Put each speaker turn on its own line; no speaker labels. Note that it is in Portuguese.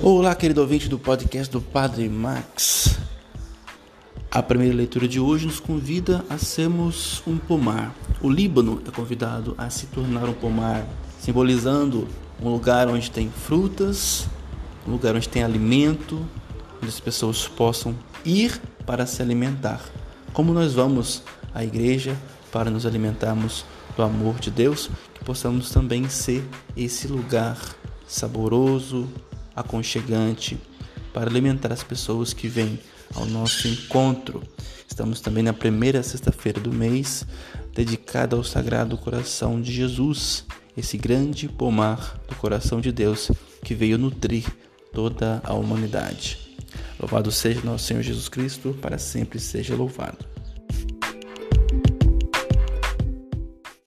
Olá, querido ouvinte do podcast do Padre Max. A primeira leitura de hoje nos convida a sermos um pomar. O Líbano é convidado a se tornar um pomar, simbolizando um lugar onde tem frutas, um lugar onde tem alimento, onde as pessoas possam ir para se alimentar. Como nós vamos à igreja para nos alimentarmos do amor de Deus, que possamos também ser esse lugar saboroso, aconchegante para alimentar as pessoas que vêm ao nosso encontro. Estamos também na primeira sexta-feira do mês, dedicada ao Sagrado Coração de Jesus, esse grande pomar do coração de Deus que veio nutrir toda a humanidade. Louvado seja nosso Senhor Jesus Cristo, para sempre seja louvado.